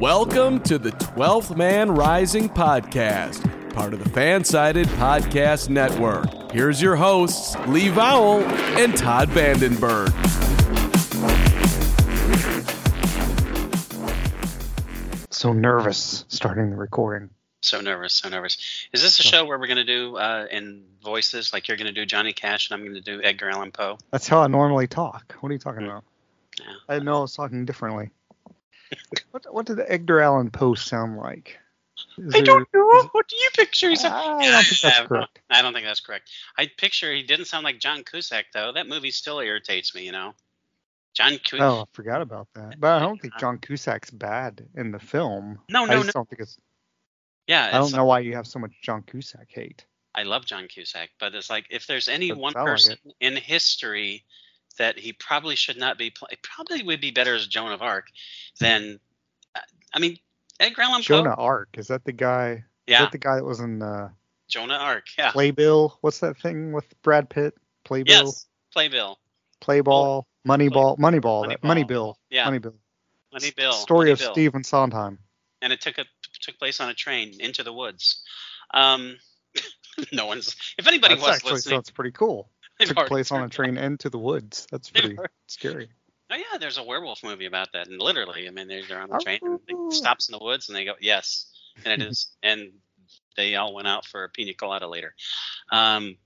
Welcome to the 12th Man Rising podcast, part of the Fansided Podcast Network. Here's your hosts, Lee Vowell and Todd Vandenberg. So nervous starting the recording. So nervous, so nervous. Is this a show where we're going to do uh, in voices, like you're going to do Johnny Cash and I'm going to do Edgar Allan Poe? That's how I normally talk. What are you talking about? Yeah. I didn't know I was talking differently. What what did Edgar Allan Poe sound like? Is I don't there- know. What do you picture? He's I don't think that's correct. I don't think that's correct. I picture he didn't sound like John Cusack though. That movie still irritates me. You know, John Cusack. Oh, I forgot about that. But I don't think John Cusack's bad in the film. No, I no, just no. don't think it's. yeah, I don't know why you have so much John Cusack hate. I love John Cusack, but it's like if there's any one sound like person in history that he probably should not be play, probably would be better as Joan of Arc than, I mean, Edgar Allan Poe. Jonah Ark is that the guy? Is Yeah, that the guy that was in uh, Jonah Arc. Yeah. Playbill? What's that thing with Brad Pitt? Playbill, Yes. Playbill. Playball, Moneyball, Moneyball, that Moneyball. Moneybill, Yeah. Moneybill. Money Bill. Story Money of. Stephen Sondheim. and it took a took place on a train into the woods. Um, no one's. If anybody That was actually listening, sounds pretty cool. Took place on a train into the woods. That's pretty scary. Oh yeah, there's a werewolf movie about that, and literally, I mean, they're, they're on the Oh. train and it stops in the woods, and they go, yes, and it is, and they all went out for a pina colada later. Um,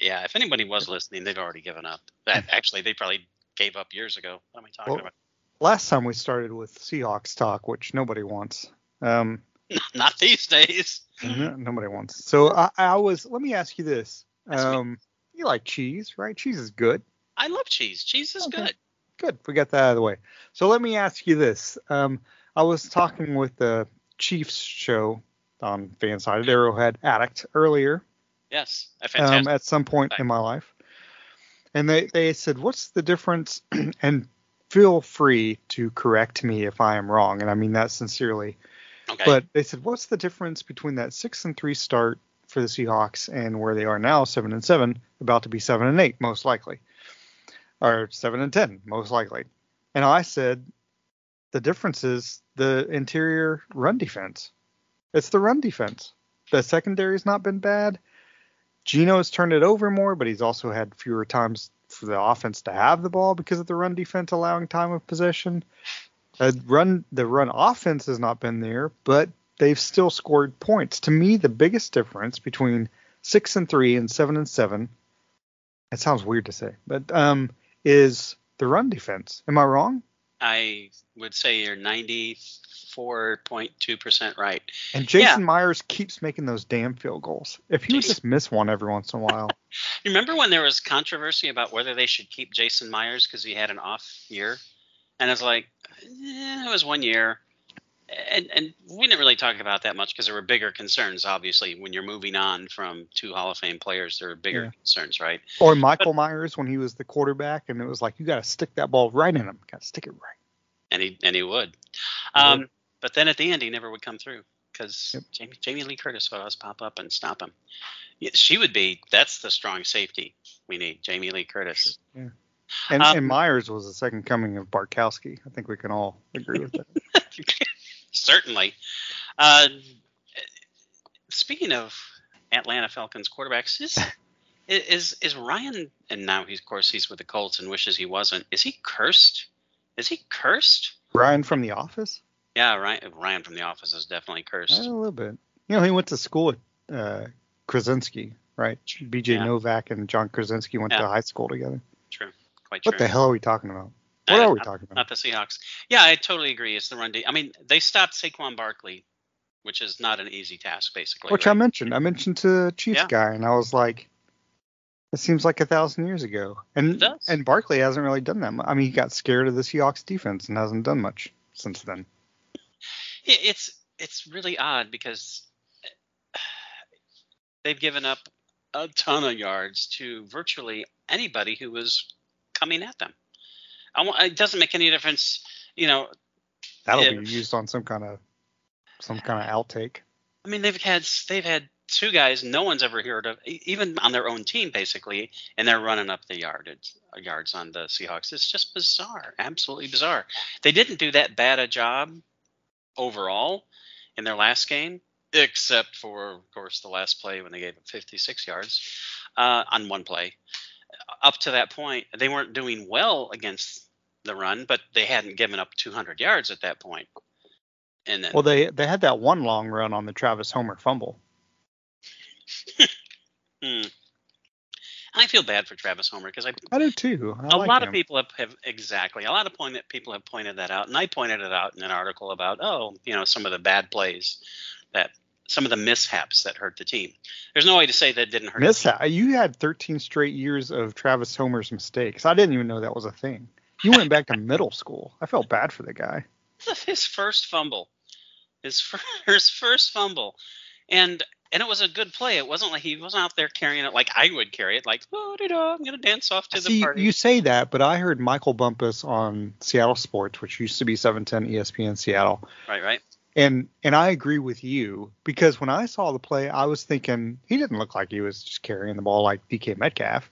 yeah, if anybody was listening, they've already given up. That actually, they probably gave up years ago. What am I talking Well, about? Last time we started with Seahawks talk, which nobody wants. Um, Not these days. n- nobody wants. So I, I was. Let me ask you this. Um, you like cheese, right? Cheese is good. I love cheese. Cheese is Okay. good. Good. We got that out of the way. So let me ask you this. Um, I was talking with the Chiefs show on Fansided Arrowhead Addict earlier. Yes, um, at some point in my life. And they, they said, What's the difference? and feel free to correct me if I am wrong. And I mean that sincerely. okay. But they said, What's the difference between that six and three start for the Seahawks and where they are now, seven and seven, about to be seven and eight, most likely. Or seven and ten, most likely. And I said, the difference is the interior run defense. It's the run defense. The secondary's not been bad. Gino's turned it over more, but he's also had fewer times for the offense to have the ball because of the run defense allowing time of possession. Uh, run the run offense has not been there, but they've still scored points. To me, the biggest difference between six and three and seven and seven, it sounds weird to say, but um, is the run defense. Am I wrong? I would say you're 94.2% right. And Jason Yeah. Myers keeps making those damn field goals. If he would just miss one every once in a while. You remember when there was controversy about whether they should keep Jason Myers because he had an off year? And it's like, eh, it was one year. And, and we didn't really talk about that much because there were bigger concerns, obviously. When you're moving on from two Hall of Fame players, there are bigger Yeah. concerns, right? Or Michael Myers when he was the quarterback, and it was like you got to stick that ball right in him. Got to stick it right. And he and he would. Um, but then at the end, he never would come through because Yep. Jamie, Jamie Lee Curtis would always pop up and stop him. She would be. That's the strong safety we need, Jamie Lee Curtis. Yeah. And, Um, and Myers was the second coming of Bartkowski. I think we can all agree with that. Certainly. Uh, speaking of Atlanta Falcons quarterbacks, is is is Ryan? And now he's of course he's with the Colts and wishes he wasn't. Is he cursed? Is he cursed? Ryan from The Office? Yeah, Ryan. Ryan from The Office is definitely cursed. a little bit. You know, he went to school with uh, Krasinski, right? B.J. Yeah. Novak and John Krasinski went Yeah. to high school together. True. Quite true. What the hell are we talking about? What don't are we talking about? Not the Seahawks. Yeah, I totally agree. It's the run. D- I mean, they stopped Saquon Barkley, which is not an easy task, basically. Which I mentioned. I mentioned to the Chiefs Yeah. guy, and I was like, "It seems like a thousand years ago." And and Barkley hasn't really done that. Much. I mean, he got scared of the Seahawks defense and hasn't done much. since then. It- It's it's really odd because uh, they've given up a ton of yards to virtually anybody who was coming at them. I want, it doesn't make any difference, you know. That'll Yeah. be used on some kind of some kind of outtake. I mean, they've had they've had two guys no one's ever heard of, even on their own team, basically, and they're running up the yardage yards on the Seahawks. It's just bizarre, absolutely bizarre. They didn't do that bad a job overall in their last game, except for, of course, the last play when they gave up 56 yards uh, on one play. Up to that point, they weren't doing well against the run, but they hadn't given up 200 yards at that point. And then, Well, they they had that one long run on the Travis Homer fumble. Hmm. I feel bad for Travis Homer because I I do too. I a like lot him. of people have, have exactly a lot of point that people have pointed that out, and I pointed it out in an article about oh you know some of the bad plays that some of the mishaps that hurt the team. There's no way to say that didn't hurt. team. you had 13 straight years of Travis Homer's mistakes. I didn't even know that was a thing. You went back to middle school. I felt bad for the guy. his first fumble, his first first fumble, and and it was a good play. It wasn't like he wasn't out there carrying it like I would carry it, like oh, I'm gonna dance off to the party. you say that, but I heard Michael Bumpus on Seattle Sports, which used to be 710 ESPN Seattle, right, right. And and I agree with you because when I saw the play, I was thinking he didn't look like he was just carrying the ball like DK Metcalf.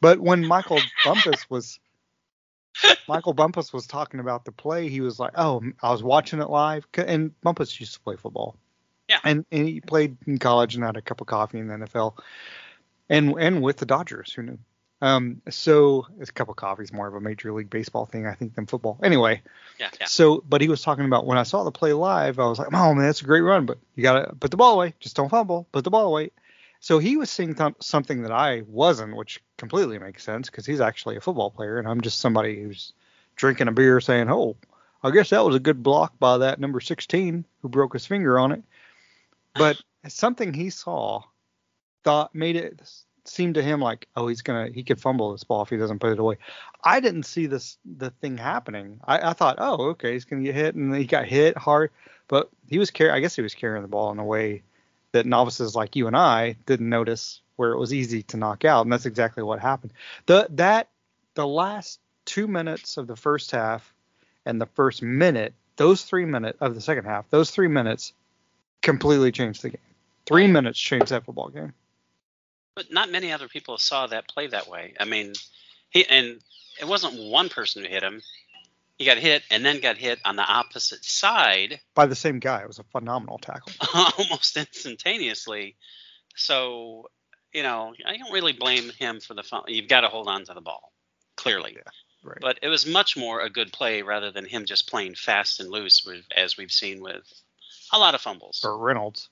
But when Michael Bumpus was Michael Bumpus was talking about the play, he was like, "Oh, I was watching it live." And Bumpus used to play football. Yeah. And and he played in college and had a cup of coffee in the NFL, and and with the Dodgers. Who knew? Um, so it's a cup of coffee is more of a major league baseball thing, I think, than football. Anyway, Yeah, yeah. so, but he was talking about when I saw the play live, I was like, oh man, that's a great run, but you gotta put the ball away, just don't fumble, put the ball away. So he was seeing th- something that I wasn't, which completely makes sense because he's actually a football player, and I'm just somebody who's drinking a beer saying, oh, I guess that was a good block by that number 16 who broke his finger on it. But something he saw thought made it seem to him like, oh, he's gonna he could fumble this ball if he doesn't put it away. I didn't see this the thing happening. I, I thought, oh, okay, he's gonna get hit, and he got hit hard, but he was carry. I guess he was carrying the ball in a way that novices like you and I didn't notice, where it was easy to knock out, and that's exactly what happened. The that the last two minutes of the first half and the first minute, those three minutes of the second half, those three minutes completely changed the game. Three minutes changed that football game. But not many other people saw that play that way. I mean, he and it wasn't one person who hit him. He got hit and then got hit on the opposite side By the same guy. It was a phenomenal tackle. almost instantaneously. So, you know, I don't really blame him for the fun. You've got to hold on to the ball, clearly. Yeah, Right. But it was much more a good play rather than him just playing fast and loose, with, as we've seen with a lot of fumbles. For Reynolds.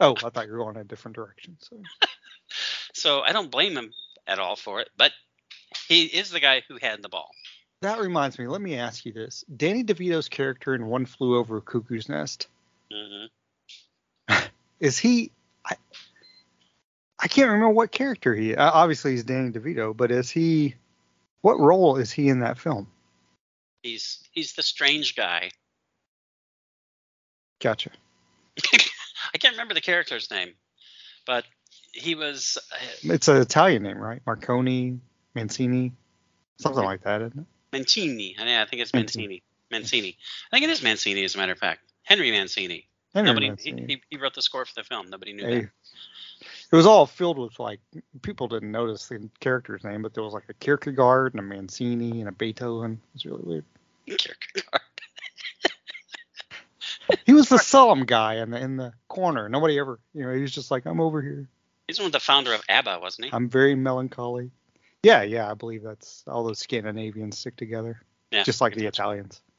Oh, I thought you were going in a different direction. So. So I don't blame him at all for it. But he is the guy who had the ball. That reminds me. Let me ask you this: Danny DeVito's character in One Flew Over a Cuckoo's Nest hmm is he? I, I can't remember what character he. Obviously, he's Danny DeVito, but is he? What role is he in that film? He's he's the strange guy. Gotcha. I can't remember the character's name, but he was. Uh, It's an Italian name, right? Marconi, Mancini, something like that, isn't it? Mancini. I, I think it's Mancini. Mancini. I think it is Mancini, as a matter of fact. Henry Mancini. Henry Nobody. Mancini. He, he, wrote the score for the film. Nobody knew Hey, it was all filled with like people didn't notice the character's name, but there was like a Kierkegaard and a Mancini and a Beethoven. It was really weird. Kierkegaard. He was the solemn guy in the in the corner. Nobody ever, you know, he was just like, I'm over here. He's one of the founder of ABBA, wasn't he? I'm very melancholy. Yeah, yeah, I believe that's all those Scandinavians stick together, yeah. just like the Italians.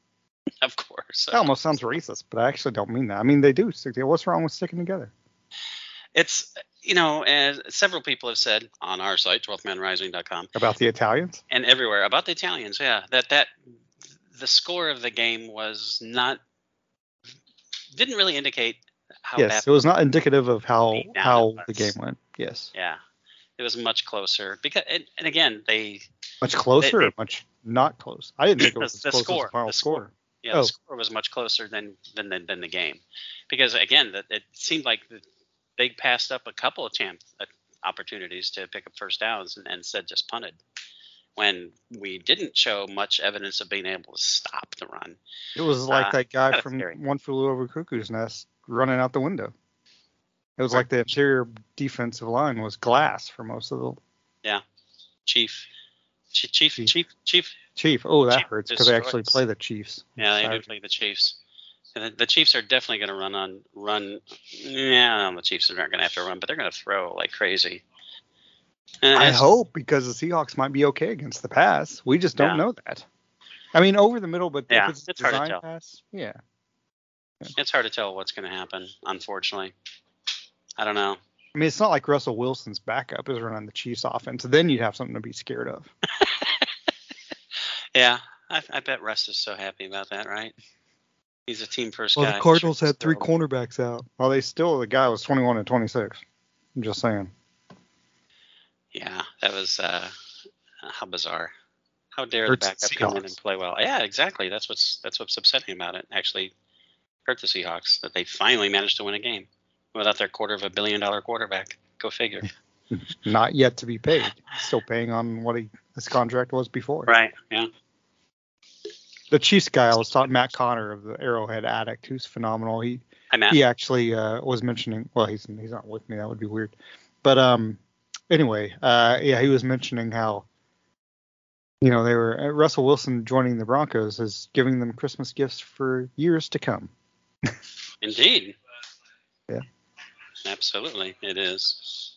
Of course. That almost sounds racist, but I actually don't mean that. I mean they do stick together. What's wrong with sticking together? It's you know, as several people have said on our site, 12thmanrising.com, About the Italians? and everywhere about the Italians, yeah, that that the score of the game was not didn't really indicate how yes, it was not indicative of how how the game went. Yes, Yeah, it was much closer because, and, and again, they much closer, they- or much not close. I didn't think it was The- as the close score, as the final the score. score. Yeah, Oh. the score was much closer than than than, than the game, because again, that it seemed like the, they passed up a couple of champ uh, opportunities to pick up first downs and, and instead just punted. When we didn't show much evidence of being able to stop the run. It was like Uh, that guy from scary. One Flew Over Cuckoo's Nest running out the window. It was like the interior defensive line was glass for most of the Chief, Chief, Chief, Chief. Chief, Chief. Chief. Oh, that Chief hurts because they actually play the Chiefs. Yeah, they do play the Chiefs. And the, the Chiefs are definitely going to run on run. Yeah, the Chiefs are not going to have to run, but they're going to throw like crazy. And I hope because the Seahawks might be okay against the pass. We just don't Yeah. know that. I mean, over the middle, but Yeah, if it's, it's hard to tell. pass, yeah. It's hard to tell what's going to happen. Unfortunately, I don't know. I mean, it's not like Russell Wilson's backup is running the Chiefs offense. Then you'd have something to be scared of. Yeah, I, I bet Russ is so happy about that, right? He's a team first Well, guy. the Cardinals sure had three cornerbacks out. Well, they still the guy was 21 and 26. I'm just saying. Yeah, that was uh, how bizarre. How dare Hurts the the backup come in and play well? Yeah, exactly. That's what's that's what's upsetting about it. Actually, hurt the Seahawks that they finally managed to win a game without their quarter of a billion dollar quarterback. Go figure. Not yet to be paid. Still paying on what he, his contract was before. right. Yeah. The Chiefs guy, I was talking Matt Connor of the Arrowhead Addict, who's phenomenal. He Hi Matt. he actually uh, was mentioning. Well, he's he's not with me. That would be weird. But um, anyway, uh, yeah, he was mentioning how. You know, they were uh, Russell Wilson joining the Broncos is giving them Christmas gifts for years to come. Indeed. Yeah. Absolutely, it is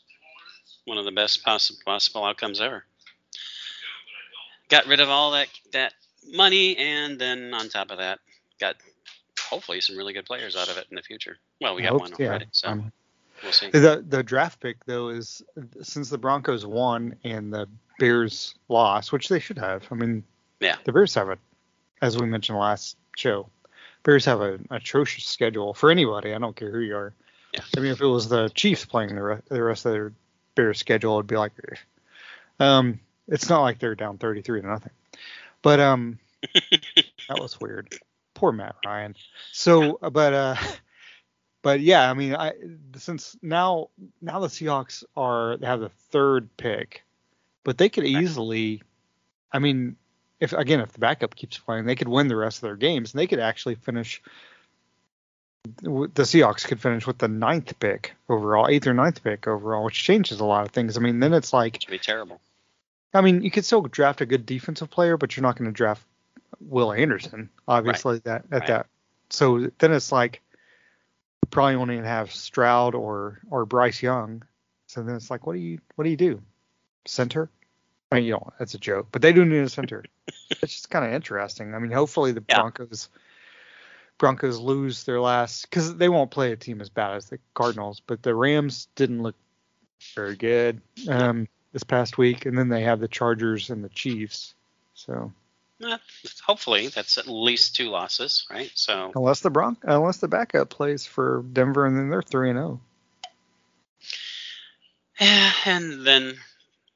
one of the best possible possible outcomes ever. Got rid of all that that money, and then on top of that, got hopefully some really good players out of it in the future. Well, we got hope- one yeah, already, so um, we'll see. The the draft pick though is since the Broncos won and the Bears lost, which they should have. I mean, Yeah. the Bears have a, as we mentioned last show, Bears have an atrocious schedule for anybody. I don't care who you are. Yeah. I mean, if it was the Chiefs playing the rest, the rest of their Bears schedule, it'd be like, eh. um, it's not like they're down 33 to nothing. But um, that was weird. Poor Matt Ryan. So, but uh, but yeah, I mean, I since now now the Seahawks are they have the third pick, but they could easily, I mean, if again if the backup keeps playing, they could win the rest of their games and they could actually finish. The Seahawks could finish with the ninth pick overall, eighth or ninth pick overall, which changes a lot of things. I mean, then it's like, Should be terrible. I mean, you could still draft a good defensive player, but you're not going to draft Will Anderson, obviously that at Right. that. So then it's like probably only have Stroud or or Bryce Young. So then it's like, what do you what do you do? Center? I mean, you know, that's a joke, but they do need a center. it's just kind of interesting. I mean, hopefully the Yeah. Broncos Broncos lose their last because they won't play a team as bad as the Cardinals, but the Rams didn't look very good um, this past week, and then they have the Chargers and the Chiefs. So Eh, hopefully, that's at least two losses, right? So unless the Bronc unless the backup plays for Denver, and then they're three and oh. zero. and then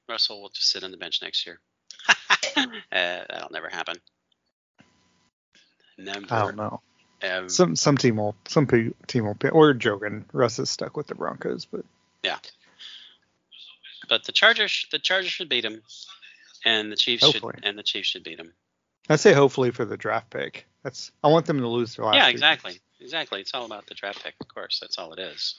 Russell will just sit on the bench next year. uh, that'll never happen. Never. I don't know. ever. Some some team will some team will. Pick. We're joking. Russ is stuck with the Broncos, but yeah. But the Chargers, the Chargers should beat him, and the Chiefs Hopefully. should, and the Chiefs should beat him. I say hopefully for the draft pick. That's I want them to lose their last. yeah, exactly, picks. exactly. It's all about the draft pick, of course. That's all it is.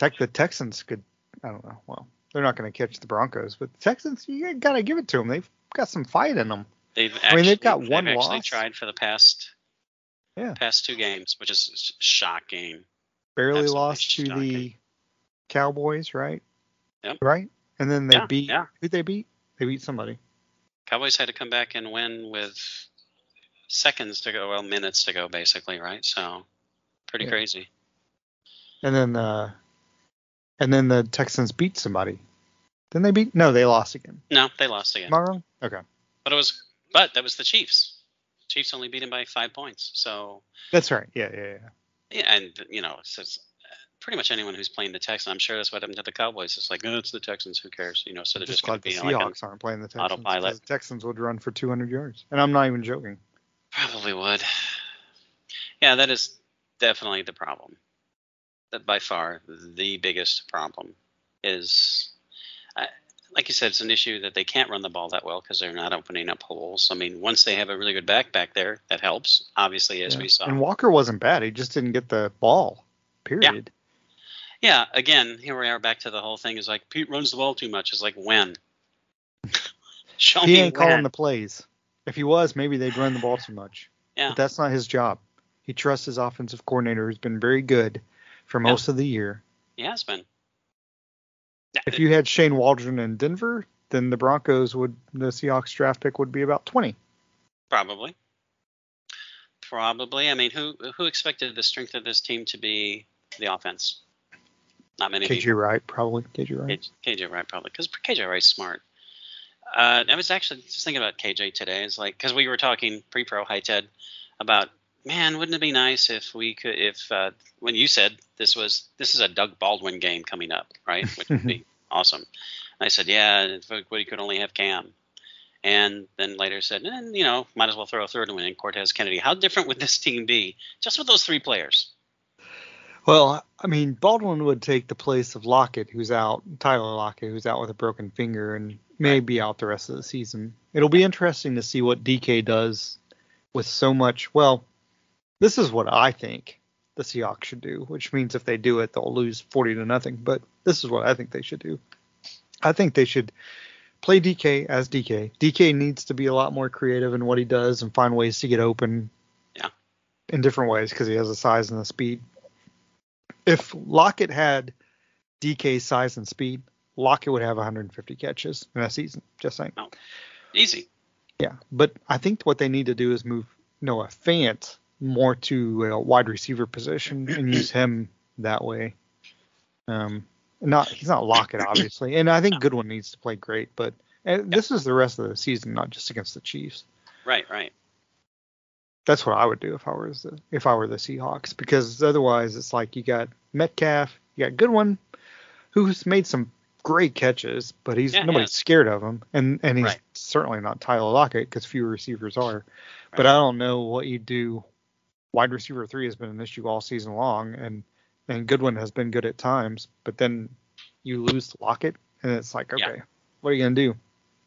Heck, the Texans could. I don't know. Well, they're not going to catch the Broncos, but the Texans, you got to give it to them. They've got some fight in them. They've I mean, they've actually- got one they've actually loss. tried for the past Yeah. past two games, which is shocking. Barely Absolutely lost to the. Cowboys, right? Yep. Right, and then they Yeah, beat. yeah. Who they beat? They beat somebody. Cowboys had to come back and win with seconds to go, well, minutes to go, basically, right? So pretty Yeah. crazy. And then uh and then the Texans beat somebody. Then they beat no, they lost again. No, they lost again. Am I wrong? Okay. But it was, but that was the Chiefs. Chiefs only beat him by five points. So That's right. Yeah, yeah, yeah. yeah, and you know, it's, it's uh, pretty much anyone who's playing the Texans. I'm sure that's what happened to the Cowboys. It's like, oh, it's the Texans. Who cares? You know, so they're Just just going to the be like, Seahawks aren't playing the Texans. autopilot. The Texans would run for 200 yards, and I'm not even joking. probably would. Yeah, that is definitely the problem. By far the biggest problem is, uh, like you said, it's an issue that they can't run the ball that well because they're not opening up holes. I mean, once they have a really good back back there, that helps. Obviously, as Yeah. we saw. And Walker wasn't bad. He just didn't get the ball. Period. Yeah, yeah again, here we are back to the whole thing. Is like Pete runs the ball too much. Is like when. Show He ain't when. calling the plays. If he was, maybe they'd run the ball too much. Yeah. But that's not his job. He trusts his offensive coordinator, who's been very good for Yeah. most of the year. He has been. If you had Shane Waldron in Denver, then the Broncos would the Seahawks draft pick would be about 20. Probably. Probably. I mean, who who expected the strength of this team to be the offense? Not many KJ people. Wright, probably. KJ Wright. KJ Wright probably because KJ Wright's smart. Uh, I was actually just thinking about KJ today. It's like because we were talking pre-pro high Ted about man, wouldn't it be nice if we could if uh, when you said this was this is a Doug Baldwin game coming up, right? Which would be awesome. And I said, yeah, if we could only have Cam. And then later said, eh, you know, might as well throw a third one in Cortez Kennedy. How different would this team be just with those three players? Well, I mean, Baldwin would take the place of Lockett, who's out, Tyler Lockett, who's out with a broken finger and may be out the rest of the season. It'll be interesting to see what DK does with so much. Well, this is what I think the Seahawks should do, which means if they do it, they'll lose 40 to nothing. But this is what I think they should do. I think they should play DK as DK. DK needs to be a lot more creative in what he does and find ways to get open. Yeah. In different ways because he has the size and the speed. If Lockett had DK's size and speed, Lockett would have 150 catches in a season. Just saying. Oh, easy. Yeah, but I think what they need to do is move Noah Fant more to a wide receiver position and use him that way. Um, not he's not Lockett obviously, and I think Goodwin needs to play great, but and this is the rest of the season, not just against the Chiefs. Right, right. That's what I would do if I was the if I were the Seahawks, because otherwise it's like you got Metcalf, you got Goodwin, who's made some great catches, but he's Yeah, nobody's has. scared of him, and and he's Right. certainly not Tyler Lockett because few receivers are. But I don't know what you do. Wide receiver three has been an issue all season long, and and Goodwin has been good at times, but then you lose Lockett, and it's like, Yeah. okay, what are you gonna do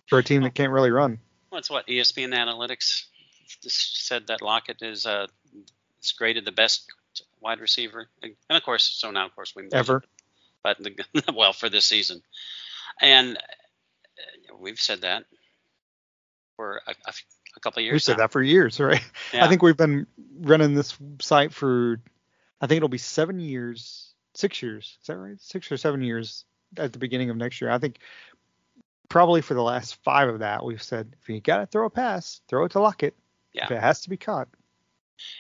for a team that can't really run? Well, it's what ESPN Analytics said that Lockett is uh is graded the best wide receiver, and of course, so now of course we Ever. but the, well for this season, and uh, we've said that for a, a, a couple of years. We've said now. that for years, right? Yeah. I think we've been running this site for, I think it'll be seven years, six years. Is that right? Six or seven years at the beginning of next year. I think probably for the last five of that, we've said if you got to throw a pass, throw it to Lockett. Yeah. If it has to be caught.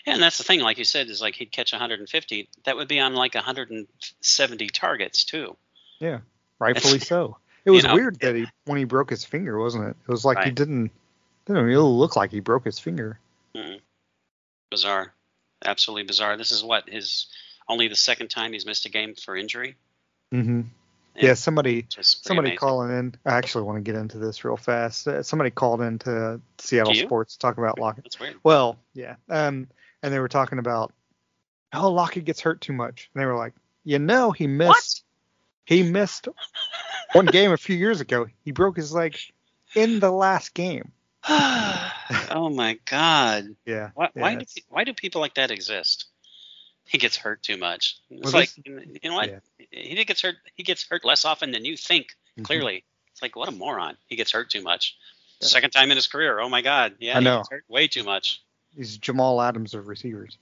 Yeah, and that's the thing. Like you said, is like he'd catch 150. That would be on like 170 targets too. Yeah, rightfully so. It was know, weird that he when he broke his finger, wasn't it? It was like he didn't didn't really look like he broke his finger. Mm. Bizarre, absolutely bizarre. This is what his only the second time he's missed a game for injury. Mm-hmm. Yeah. Yeah, somebody somebody amazing. calling in. I actually want to get into this real fast. Uh, somebody called into Seattle To? Sports to talk about Lockett. That's weird. Well, yeah. Um, and they were talking about oh Lockett gets hurt too much, and they were like, you know, he missed he missed one game a few years ago. He broke his leg in the last game. oh my God! Yeah. Why, yeah, why do why do people like that exist? He gets hurt too much. It's Well, like this- you know what? yeah. He gets hurt. He gets hurt less often than you think. Mhm. Clearly, it's like what a moron. He gets hurt too much. Yeah. Second time in his career. Oh my God! Yeah, I he know. gets hurt way too much. He's Jamal Adams of receivers.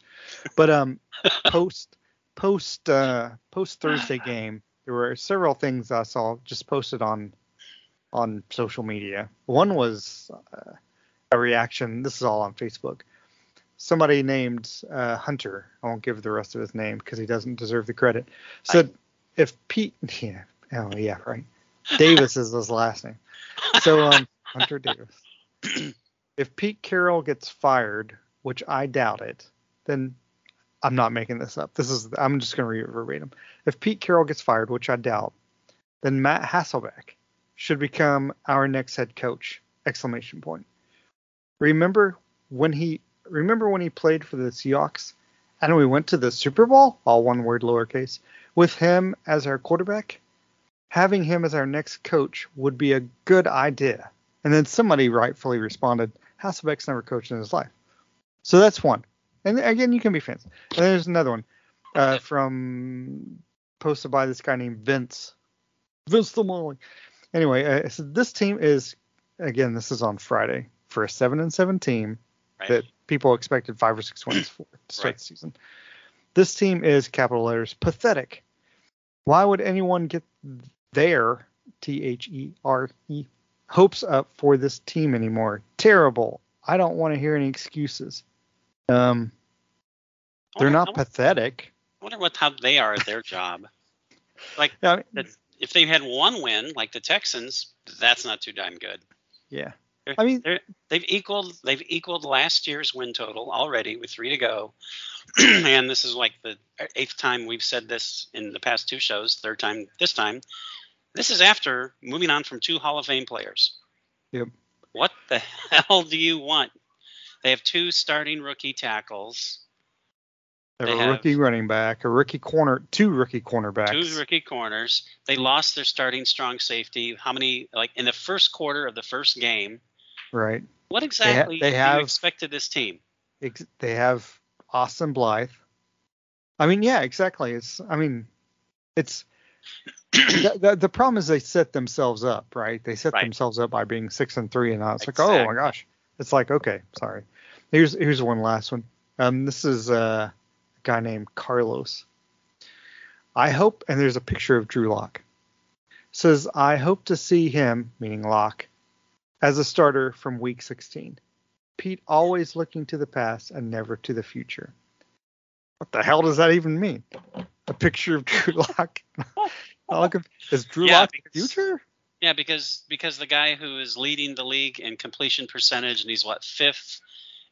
But um, post post uh, post Thursday game, there were several things I saw just posted on on social media. One was uh, a reaction. This is all on Facebook. Somebody named uh, Hunter. I won't give the rest of his name because he doesn't deserve the credit. Said if Pete, yeah, oh yeah, right. Davis is his last name. So um, Hunter Davis. if Pete Carroll gets fired, which I doubt it, then I'm not making this up. This is I'm just going to read verbatim. If Pete Carroll gets fired, which I doubt, then Matt Hasselbeck should become our next head coach! Exclamation point. Remember when he remember when he played for the Seahawks and we went to the Super Bowl, all one word lowercase, with him as our quarterback, having him as our next coach would be a good idea. And then somebody rightfully responded, Hasselbeck's never coached in his life. So that's one. And again, you can be fans. And there's another one uh, from posted by this guy named Vince. Vince the Molly. Anyway, uh, so this team is again, this is on Friday for a seven and seven team Right. that people expected five or six wins for to start Right. the season. This team is capital letters pathetic. Why would anyone get their T H E R E hopes up for this team anymore? Terrible. I don't want to hear any excuses. Um, they're wonder- not I wonder- pathetic. I wonder what how they are at their job. Like Yeah, I mean, if they had one win, like the Texans, that's not too darn good. yeah. They're, I mean- they've equaled they've equaled last year's win total already with three to go, and this is like the eighth time we've said this in the past two shows. Third time this time. This is after moving on from two Hall of Fame players. Yep. What the hell do you want? They have two starting rookie tackles, They They have a rookie running back, a rookie corner, two rookie cornerbacks. two rookie corners. They lost their starting strong safety. How many? Like in the first quarter of the first game. right. What exactly they do have- you expect of this team? Ex- they have Austin Blythe. I mean, yeah, exactly. It's, I mean, it's the, the, the problem is they set themselves up, right? They set Right. themselves up by being six and three, and now it's like, oh my gosh, it's like, okay, sorry. Here's here's one last one. Um, this is uh, guy named Carlos. I hope, and there's a picture of Drew Lock. Says I hope to see him, meaning Lock, as a starter from Week 16. Pete always looking to the past and never to the future. What the hell does that even mean? A picture of Drew Lock. is Drew Yeah, Lock the future? Yeah, because because the guy who is leading the league in completion percentage and he's what fifth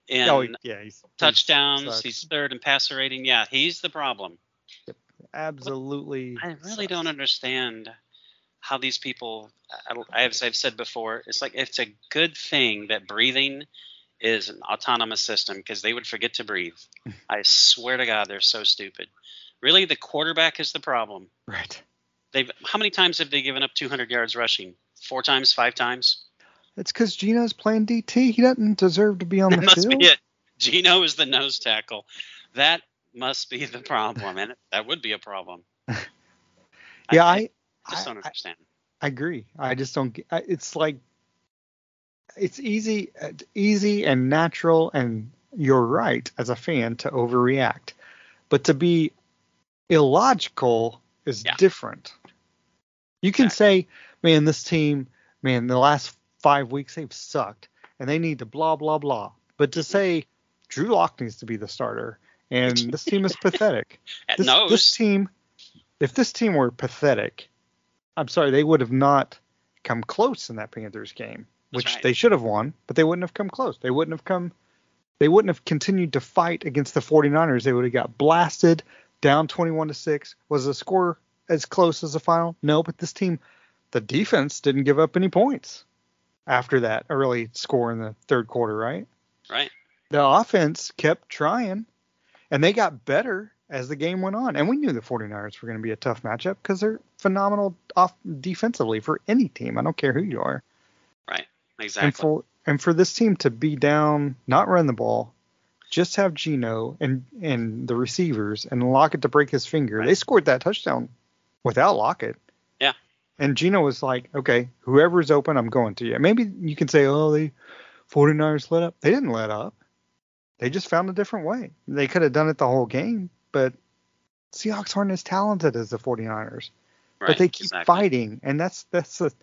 in oh, yeah, he's he's touchdowns. sucks. He's third in passer rating. Yeah, he's the problem. Yep. absolutely. I really sucks. don't understand how these people. I, I've, I've said before, it's like it's a good thing that breathing is an autonomous system because they would forget to breathe. I swear to God, they're so stupid. Really, the quarterback is the problem. Right. They've how many times have they given up 200 yards rushing? Four times, five times. It's because Gino's playing DT. He doesn't deserve to be on the That must field. be it. Gino is the nose tackle. That must be the problem, and that would be a problem. Yeah, I, just I, don't understand. I agree. I just don't. I, It's like it's easy, it's easy and natural, and you're right as a fan to overreact, but to be illogical is Yeah. different. You can Exactly. say, "Man, this team, man, the last five weeks they've sucked, and they need to blah blah blah." But to say Drew Lock needs to be the starter, and this team is pathetic. At this, nose, this team, if this team were pathetic, I'm sorry, they would have not come close in that Panthers game, That's which right. they should have won, but they wouldn't have come close. They wouldn't have come, they wouldn't have continued to fight against the 49ers. They would have got blasted down 21 to 6. Was the score as close as the final? No, but this team, the defense didn't give up any points after that early score in the third quarter, right? right? the offense kept trying and they got better as the game went on. And we knew the 49ers were going to be a tough matchup because they're phenomenal off defensively for any team. I don't care who you are. Right. And Exactly. for and for this team to be down, not run the ball, just have Gino and and the receivers and Lockett to break his finger. Right. They scored that touchdown without Lockett. And Gino was like, okay, whoever's open, I'm going to you. Maybe you can say, oh, the 49ers let up. They didn't let up. They just found a different way. They could have done it the whole game, but Seahawks aren't as talented as the 49ers right. but they keep exactly. fighting, and that's that's the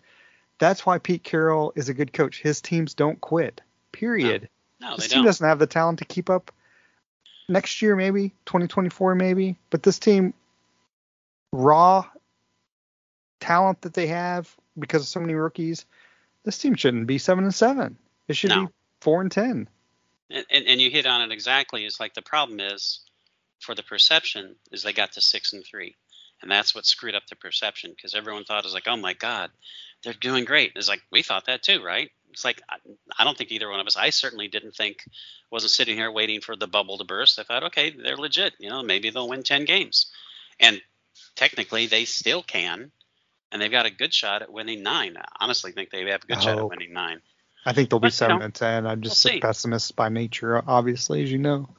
that's why Pete Carroll is a good coach. His teams don't quit. Period. No, this they team don't. doesn't have the talent to keep up. Next year, maybe 2024, maybe, but this team, raw talent that they have because of so many rookies, this team shouldn't be seven and seven. It should No. be four and ten. And, and, and you hit on it exactly. It's like the problem is, for the perception, is they got to six and three, and that's what screwed up the perception because everyone thought it was like, oh my god, they're doing great. It's like we thought that too, right? it's like I, I don't think either one of us. I certainly didn't think wasn't sitting here waiting for the bubble to burst. I thought, okay, they're legit. You know, maybe they'll win ten games, and technically they still can, and they've got a good shot at winning nine. I honestly think they have a good shot at Oh. winning nine. I think they'll be But, you seven know, and ten. I'm just we'll a see. pessimist by nature, obviously, as you know.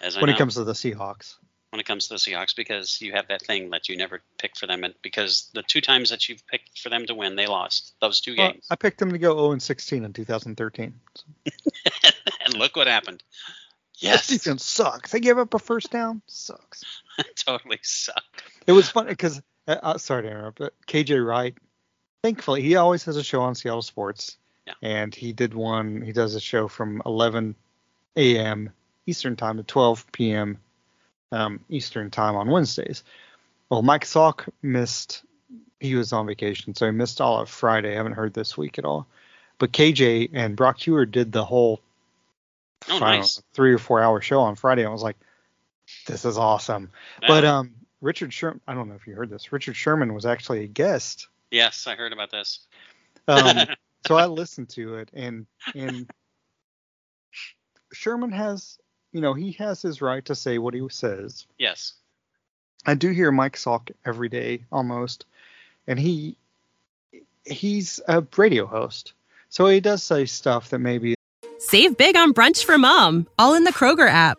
As I When know, it comes to the Seahawks, when it comes to the Seahawks, because you have that thing that you never pick for them, and because the two times that you've picked for them to win, they lost those two well, games, I picked them to go 0 and 16 in 2013. and look what happened. Yes, defense sucks. They gave up a first down. Sucks. totally sucked. It was funny because uh, uh, sorry to interrupt, but KJ Wright, thankfully, he always has a show on Seattle Sports, Yeah. and he did one. He does a show from 11 a.m. Eastern time to 12 p.m. Um, Eastern time on Wednesdays. Well, Mike Salk missed. He was on vacation, so he missed all of Friday. I haven't heard this week at all. But KJ and Brock Huard did the whole Oh, know, nice. three or four hour show on Friday. I was like, this is awesome. But um, Richard Sherman, I don't know if you heard this. Richard Sherman was actually a guest. yes, I heard about this. Um, so I listened to it, and and Sherman has, you know, he has his right to say what he says. yes. I do hear Mike Salk every day almost, and he he's a radio host, so he does say stuff that maybe Save big on brunch for mom, all in the Kroger app.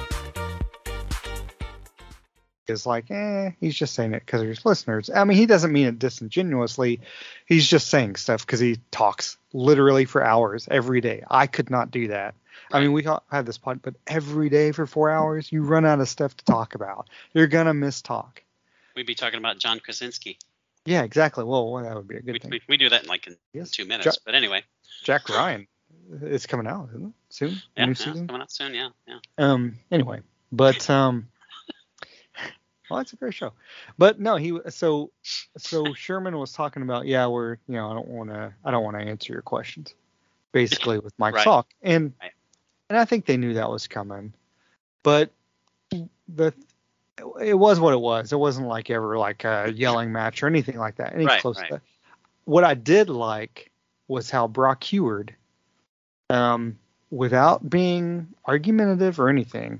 Is like, eh, he's just saying it because there's listeners. I mean, he doesn't mean it disingenuously. He's just saying stuff because he talks literally for hours every day. I could not do that. I mean, we ha- have this pod, but every day for four hours, you run out of stuff to talk about. You're gonna miss talk. We'd be talking about John Krasinski. Yeah, exactly. Well, that would be a good We, thing. we, we do that in like in Yes. two minutes. Ja- but anyway, Jack Ryan is coming out, isn't it? Soon. yeah, New yeah, season. coming out soon. Yeah, yeah. Um. Anyway, but um. Well, that's a great show, but no, he so so Sherman was talking about yeah, we're you know I don't want to I don't want to answer your questions, basically with Mike Right. Salk, and Right. and I think they knew that was coming, but the it was what it was. It wasn't like ever like a yelling match or anything like that. Any Right, close right. to that. What I did like was how Brock Huard, um, without being argumentative or anything,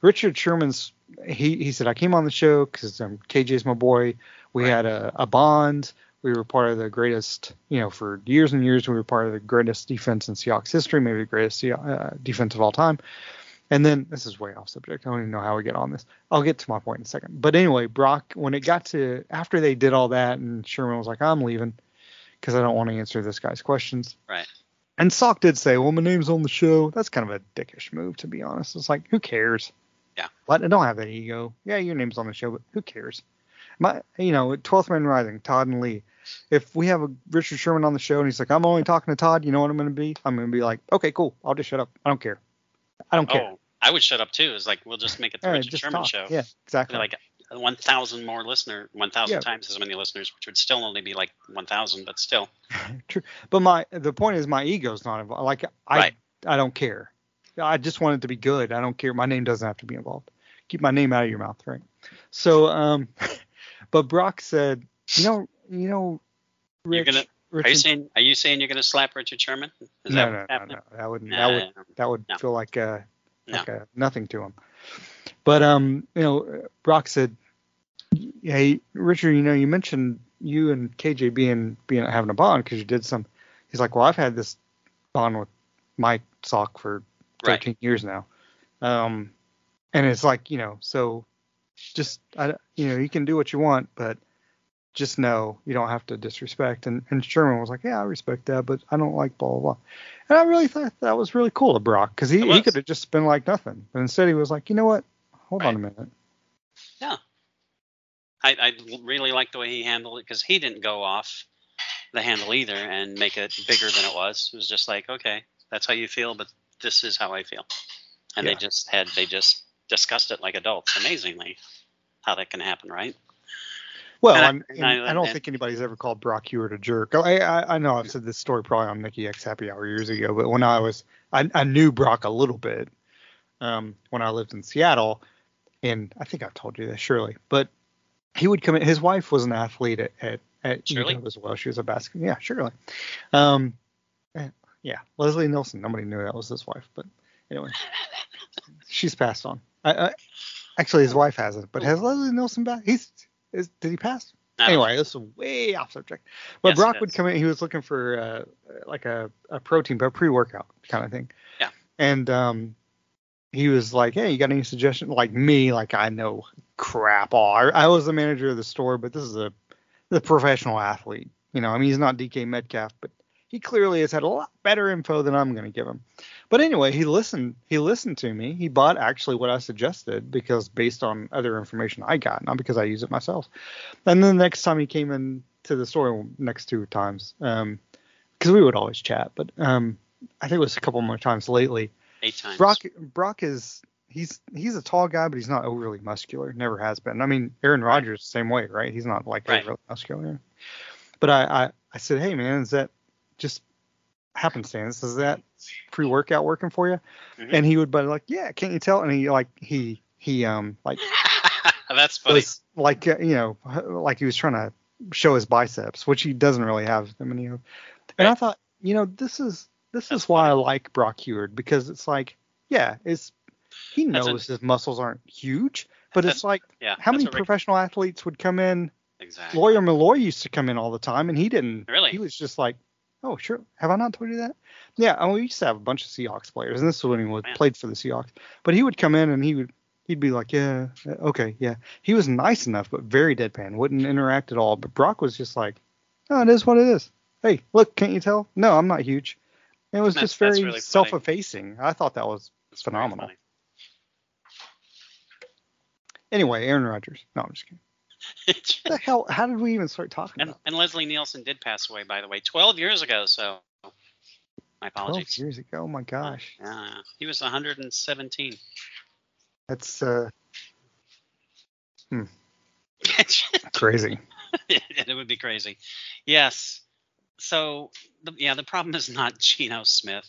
Richard Sherman's he he said I came on the show because um, KJ's my boy. We Right. had a, a bond. We were part of the greatest, you know, for years and years we were part of the greatest defense in Seahawks history, maybe the greatest uh, defense of all time. And then this is way off subject. I don't even know how we get on this. I'll get to my point in a second. But anyway, Brock, when it got to after they did all that, and Sherman was like, "I'm leaving because I don't want to answer this guy's questions." Right. And Salk did say, "Well, my name's on the show." That's kind of a dickish move, to be honest. It's like, who cares? Yeah. I don't have that ego. Yeah, your name's on the show, but who cares? My, you know, 12th Man Rising, Todd and Lee. If we have a Richard Sherman on the show and he's like, "I'm only talking to Todd," you know what I'm going to be? I'm going to be like, "Okay, cool. I'll just shut up. I don't care. I don't care." Oh, I would shut up too. It's like we'll just make it the Richard Sherman talk. show. Yeah, exactly. Like 1,000 more listener, 1,000 Yeah. times as many listeners, which would still only be like 1,000, but still. True. But my the point is my ego's not involved. Like I Right. I don't care. I just want it to be good. I don't care. My name doesn't have to be involved. Keep my name out of your mouth, right? So um but Brock said, you know, you know Rich, gonna- Are you saying? Are you saying you're going to slap Richard Sherman? Is no, that no, no, no. That wouldn't Nah, that would that would no. feel like uh No. a nothing to him. But um, you know, Brock said, "Hey, Richard, you know, you mentioned you and KJ being being having a bond because you did some." He's like, "Well, I've had this bond with Mike Salk for Right. 13 years now." Um, and it's like, you know, so just I, you know, you can do what you want, but just know you don't have to disrespect. And, and Sherman was like, yeah, I respect that, but I don't like blah blah blah. And I really thought that was really cool of Brock because he, he could have just been like nothing, but instead he was like, you know what? Hold on a minute. Yeah. I, I really like the way he handled it because he didn't go off the handle either and make it bigger than it was. It was just like, okay, that's how you feel, but this is how I feel. And Yeah. they just had they just discussed it like adults. Amazingly, how that can happen, right? Well, And I- I'm, and I- I don't and- think anybody's ever called Brock Huard a jerk. I, I I know I've said this story probably on Mickey X Happy Hour years ago, but when I was I, I knew Brock a little bit um, when I lived in Seattle, and I think I've told you this surely, but he would come in. His wife was an athlete at at, at Shirley? UW as well. She was a basketball. Yeah, surely. Um, yeah, Leslie Nielsen. Nobody knew that was his wife, but anyway, she's passed on. I, I, actually, his wife hasn't, but has Leslie Nielsen back? He's is did he pass? Know. Anyway, this is way off subject. But Yes, Brock would come in. He was looking for uh, like a, a protein, but pre-workout kind of thing. Yeah. And um, he was like, "Hey, you got any suggestions?" Like me, like I know crap all. I, I was the manager of the store, but this is a the professional athlete. You know, I mean, he's not DK Metcalf, but he clearly has had a lot better info than I'm going to give him. But anyway, he listened. He listened to me. He bought actually what I suggested because based on other information I got, not because I use it myself. And then the next time he came in to the store, next two times, um, because we would always chat, but um, I think it was a couple more times lately. Eight times. Brock Brock is he's he's a tall guy, but he's not overly muscular. Never has been. I mean, Aaron Rodgers same way, right? He's not like Right. overly muscular. But I, I I said, hey man, is that just happenstance? Is that pre workout working for you? Mhm. And he would be like, yeah, can't you tell? And he like he he um like That's funny. was like uh, you know like he was trying to show his biceps, which he doesn't really have them any of. And I thought, you know, this is this That's is why I like Brock Huard because it's like, yeah, it's he That's a- knows his muscles aren't huge, but it's like yeah. how many professional athletes would come in? Exactly. Lawyer Milloy used to come in all the time, and he didn't. Really? He was just like, oh sure, have I not told you that? Yeah, and we used to have a bunch of Seahawks players, and this is when he was, Man. played for the Seahawks. But he would come in and he would he'd be like, yeah, okay, yeah. He was nice enough, but very deadpan, wouldn't interact at all. But Brock was just like, oh, it is what it is. Hey, look, can't you tell? No, I'm not huge. It was That's- just very really self-effacing. I thought that was That's phenomenal. Anyway, Aaron Rodgers. No, I'm just kidding. What the hell? How did we even start talking and, about? and Leslie Nielsen did pass away, by the way, 12 years ago. So my apologies. Twelve years ago. Oh my gosh, Yeah, he was 117. that's uh crazy. it would be crazy. Yes. So the, yeah, the problem is not Geno Smith,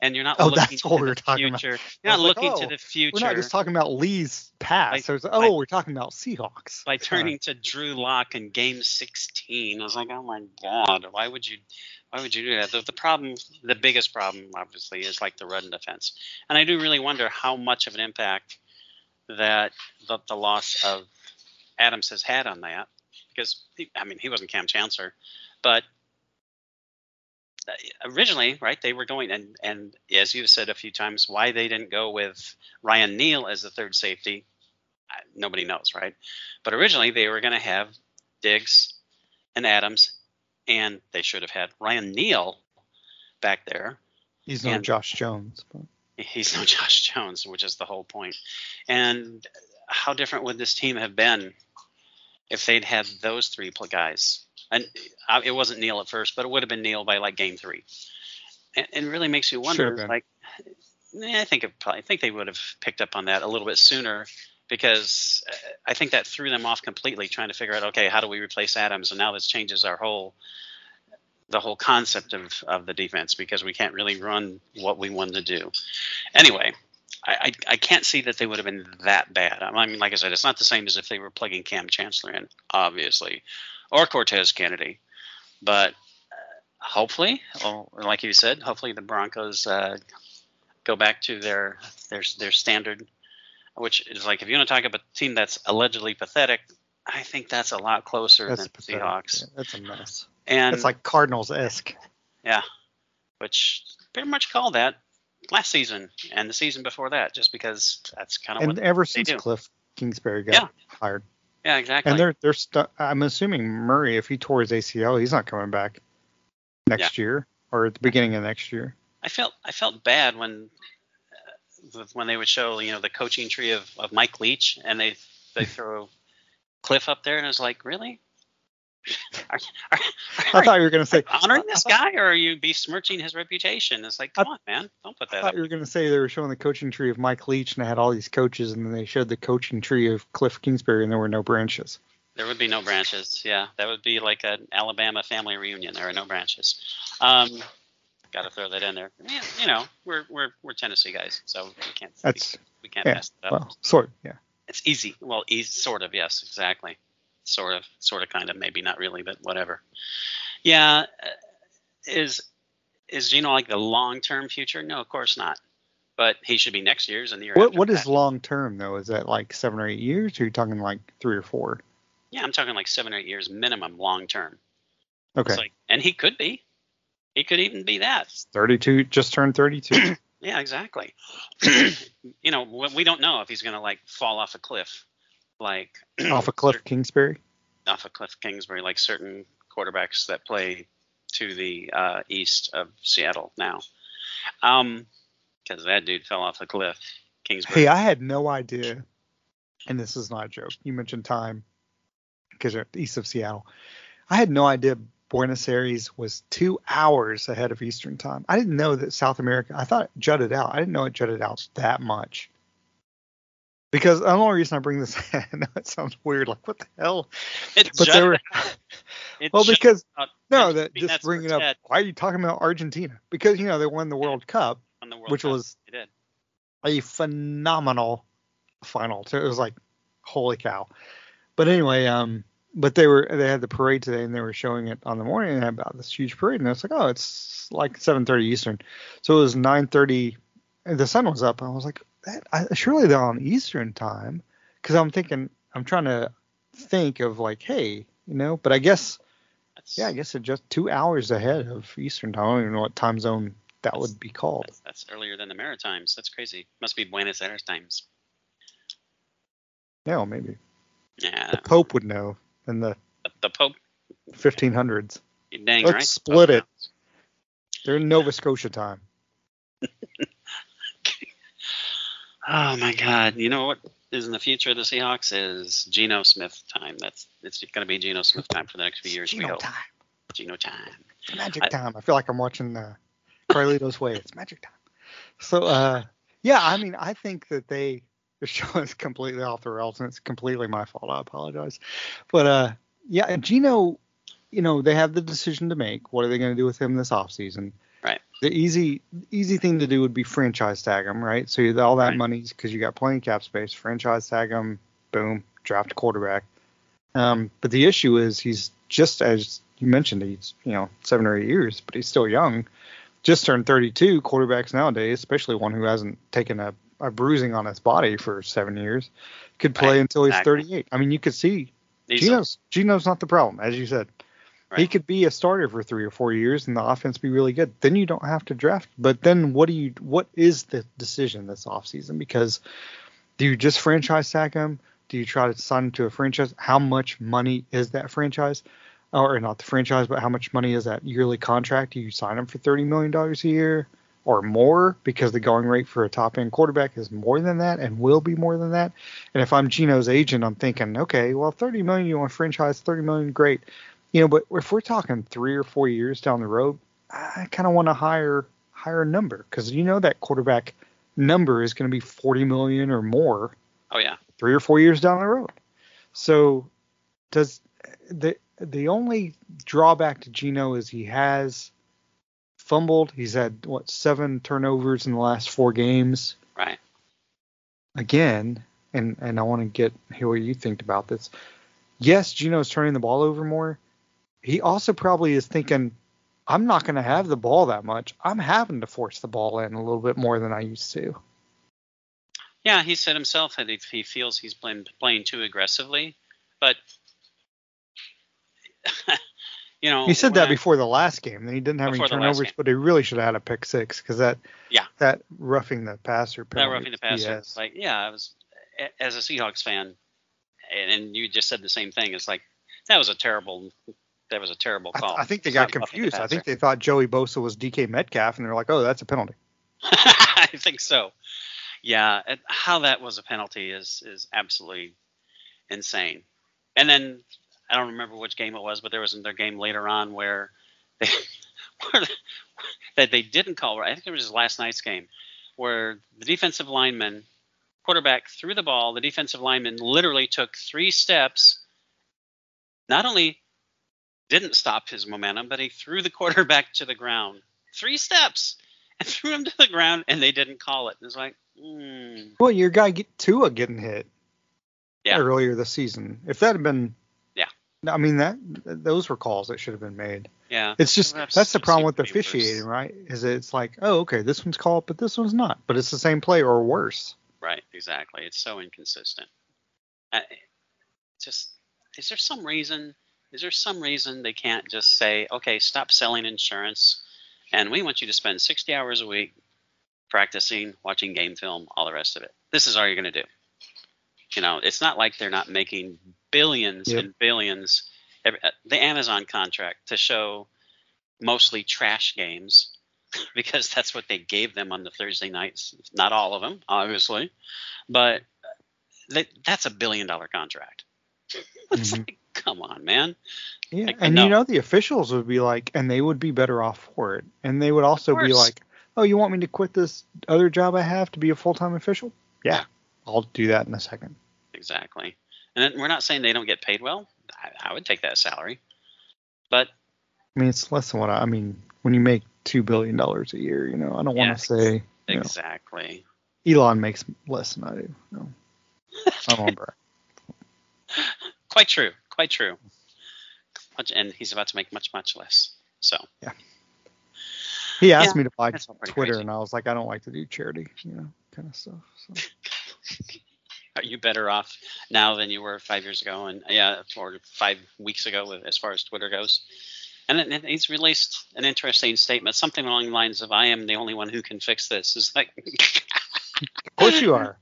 and you're not Oh, looking that's to what we were talking about. future. I You're not was like, looking oh, to the future We're not just talking about Lee's past. It's, like- oh, we're talking about Seahawks. by Uh, turning to Drew Lock in Game 16. I was like, oh my god, why would you? Why would you do that? The, the problem, the biggest problem, obviously, is like the run defense, and I do really wonder how much of an impact that the, the loss of Adams has had on that. Because he, I mean, he wasn't Kam Chancellor, but originally, right? They were going, and and as you've said a few times, why they didn't go with Ryan Neal as the third safety, nobody knows, right? But originally they were going to have Diggs and Adams, and they should have had Ryan Neal back there. he's no and- Josh Jones. But He's no Josh Jones, which is the whole point. And how different would this team have been if they'd had those three guys? And uh, it wasn't Neal at first, but it would have been Neal by like game three. And and it really makes you wonder, been. like, eh, I think it probably, I think they would have picked up on that a little bit sooner because uh, I think that threw them off completely trying to figure out, okay, how do we replace Adams? And now this changes our whole the whole concept of, of the defense because we can't really run what we wanted to do. Anyway, I, I, can't see that they would have been that bad. I mean, like I said, it's not the same as if they were plugging Kam Chancellor in, obviously, or Cortez Kennedy. But uh, hopefully, or like you said, hopefully the Broncos uh, go back to their their their standard, which is like if you want to talk about a team that's allegedly pathetic, I think that's a lot closer that's than pathetic. Seahawks. Yeah, that's a mess. And It's like Cardinals esque. yeah, which pretty much call that last season and the season before that, just because that's kind of And what. ever since do. Cliff Kingsbury got Yeah. hired, Yeah, exactly. and they're they're stu- I'm assuming Murray, if he tore his ACL, he's not coming back next year or at the beginning of next year. I felt I felt bad when uh, when they would show you know the coaching tree of, of Mike Leach and they they throw Cliff up there and I was like really Are, are, I thought you were going to say honoring this guy, or are you besmirching his reputation? It's like, come on, man, don't put that. I thought up. you were going to say they were showing the coaching tree of Mike Leach and they had all these coaches, and then they showed the coaching tree of Cliff Kingsbury, and there were no branches. There would be no branches. Yeah, that would be like an Alabama family reunion. There are no branches. Um, Got to throw that in there. You know, we're we're we're Tennessee guys, so we can't That's we, we can't yeah. mess it up. Well, sort yeah. It's easy. Well, easy, sort of. Yes, exactly. Sort of, sort of, kind of. Maybe not really, but whatever. Yeah. uh, Is is Geno like the long term future? No, of course not. But he should be next year's and the year What what is long term though? Is that like seven or eight years? Or are you talking like three or four? Yeah, I'm talking like seven or eight years minimum, long term. Okay, like, and he could be. He could even be that. thirty-two, just turned thirty-two. Yeah, exactly. you know, we we don't know if he's gonna like fall off a cliff, like off a Cliff Kingsbury. off a cliff Kingsbury, like certain quarterbacks that play to the uh, east of Seattle now. Um, because that dude fell off a cliff, Kingsbury. Hey, I had no idea, and this is not a joke. You mentioned time because you're east of Seattle. I had no idea Buenos Aires was two hours ahead of Eastern time. I didn't know that South America. I thought it jutted out. I didn't know it jutted out that much. Because the only reason I bring this, I know it sounds weird, like what the hell? It's But they were well because no, that just bringing where up. at Why are you talking about Argentina? Because you know they won the World Cup, the World which Cup. was a phenomenal final. So it was like, holy cow. But anyway, um, but they were they had the parade today and they were showing it on the morning and about this huge parade and it's like, oh, it's like 7:30 Eastern. So it was 9:30. And the sun was up and I was like, that, I, surely they're on Eastern time because I'm thinking I'm trying to think of like, hey, you know. But I guess That's, yeah, I guess it's just two hours ahead of Eastern time. I don't even know what time zone that would be called. That's, that's earlier than the Maritimes. That's crazy. Must be Buenos Aires times. Yeah, well, maybe Yeah. the Pope would know in the The, the Pope. 1500s. you Dang Let's right. split it. They're in Nova Scotia time. Oh my God! You know what is in the future of the Seahawks is Geno Smith time. That's it's going to be Geno Smith time for the next few years. Geno time. Geno time. It's magic I- time. I feel like I'm watching uh, Carlito's Way. It's magic time. So, uh, yeah, I mean, I think that they the show is completely off the rails, and it's completely my fault. I apologize. But uh, yeah, Geno, you know, they have the decision to make. What are they going to do with him this offseason? Right. The easy easy thing to do would be franchise tag him, right? So all that Right. money because you got plenty cap space. Franchise tag him, boom, draft quarterback. Um, but the issue is he's just as you mentioned, he's you know seven or eight years, but he's still young. Just turned 32. Quarterbacks nowadays, especially one who hasn't taken a, a bruising on his body for seven years, could play Right, until he's exactly. 38. I mean, you could see These Geno's Geno's not the problem, as you said. He could be a starter for three or four years and the offense be really good. Then you don't have to draft. But then what do you what is the decision this offseason? Because do you just franchise tag him? Do you try to sign him to a franchise? How much money is that franchise? Or not the franchise, but how much money is that yearly contract? Do you sign him for thirty million dollars a year or more? Because the going rate for a top end quarterback is more than that and will be more than that. And if I'm Geno's agent, I'm thinking, okay, well, 30 million, you want to franchise 30 million, great. You know, but if we're talking three or four years down the road, I kind of want a higher higher number because you know that quarterback number is going to be 40 million or more Oh yeah. three or four years down the road. So does the the only drawback to Geno is he has fumbled. He's had what seven turnovers in the last four games Right. again, and and I want to get hear what you think about this. Yes, Geno's turning the ball over more. He also probably is thinking, I'm not going to have the ball that much. I'm having to force the ball in a little bit more than I used to. Yeah, he said himself that he, he feels he's playing playing too aggressively, but you know He said that I- before the last game. That he didn't have any Before the last turnovers, but he really should have had a pick six because that Yeah. that roughing the passer that roughing the passer. BS. Like, yeah, I was as a Seahawks fan, and, and you just said the same thing. It's like that was a terrible, that was a terrible I, call. I think they got confused. I think they thought Joey Bosa was DK Metcalf, and they're like, "Oh, that's a penalty." I think so. Yeah, and how that was a penalty is is absolutely insane. And then I don't remember which game it was, but there was another game later on where they where that they didn't call. I think it was last night's game where the defensive lineman quarterback threw the ball. The defensive lineman literally took three steps. Not only didn't stop his momentum, but he threw the quarterback to the ground. Three steps and threw him to the ground, and they didn't call it. It's like, mm, Well, your guy get Tua getting hit Yeah. earlier this season. If that had been, Yeah. I mean that those were calls that should have been made. yeah. It's just Perhaps that's the problem with seemed officiating, worse. right? Is it's like, oh, okay, this one's called, but this one's not. But it's the same play or worse. Right, exactly. It's so inconsistent. I, just is there some reason? Is there some reason they can't just say, okay, stop selling insurance, and we want you to spend 60 hours a week practicing, watching game film, all the rest of it. This is all you're going to do. You know, it's not like they're not making billions Yep. and billions. Uh, the Amazon contract to show mostly trash games because that's what they gave them on the Thursday nights. Not all of them, obviously, but that, that's a billion dollar contract. it's Mhm. like, come on, man. Yeah, Like, and no. you know the officials would be like, and they would be better off for it, and they would also be like, oh, you want me to quit this other job I have to be a full time official? Yeah, I'll do that in a second. Exactly. And we're not saying they don't get paid well. I, I would take that salary, but I mean, it's less than what I, I mean. When you make two billion dollars a year, you know, I don't want Yes. to say you know, exactly. Elon makes less than I do. No, I don't want to brag. Quite true. Quite true. Much, and he's about to make much, much less. So yeah, He asked Yeah, me to buy Twitter, crazy. and I was like, I don't like to do charity, you know, kind of stuff. So. are you better off now than you were five years ago? And yeah, or five weeks ago, as far as Twitter goes. And he's released an interesting statement, something along the lines of, "I am the only one who can fix this." Is like, Of course you are.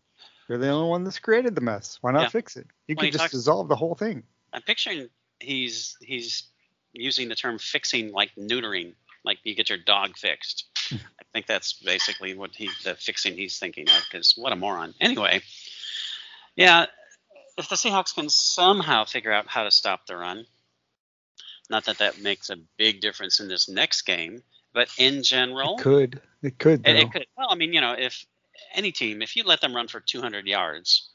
You're the only one that's created the mess. Why not Yeah. fix it? You he could just talks- dissolve the whole thing. I'm picturing he's he's using the term fixing like neutering, like you get your dog fixed. I think that's basically what he the fixing he's thinking of. Because what a moron. Anyway, yeah, if the Seahawks can somehow figure out how to stop the run, not that that makes a big difference in this next game, but in general, It could. It could. it, it could. Well, I mean, you know, if any team, if you let them run for 200 yards,